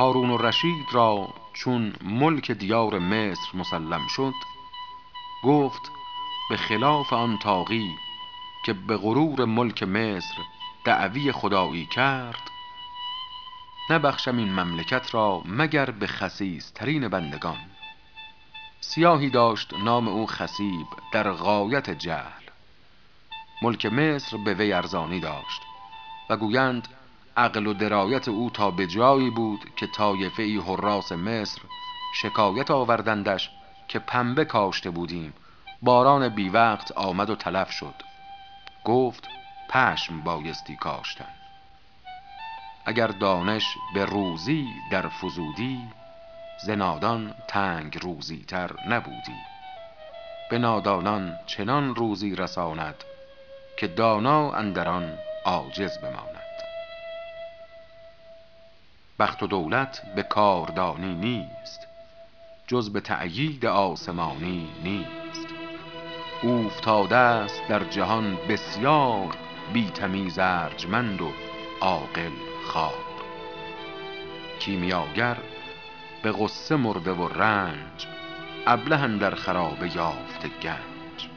هارون و رشید را چون ملک دیار مصر مسلم شد گفت به خلاف آن تاقی که به غرور ملک مصر دعوی خدایی کرد نبخشم این مملکت را مگر به خسیسترین بندگان. سیاهی داشت نام او خسیب در غایت جهل. ملک مصر به وی ارزانی داشت و گویند عقل و درایت او تا به جایی بود که طایفه ای حراس مصر شکایت آوردندش که پنبه کاشته بودیم. باران بی وقت آمد و تلف شد. گفت پشم بایستی کاشتن. اگر دانش به روزی در فزودی زنادان تنگ روزی تر نبودی. به نادانان چنان روزی رساند که دانا اندران عاجز بماند. بخت و دولت به کاردانی نیست جز به تأیید آسمانی نیست. اوفتاده است در جهان بسیار بی تمیز ارجمند و عاقل خوار. کیمیاگر به غصه مرده و رنج ابله اندر خرابه یافته گنج.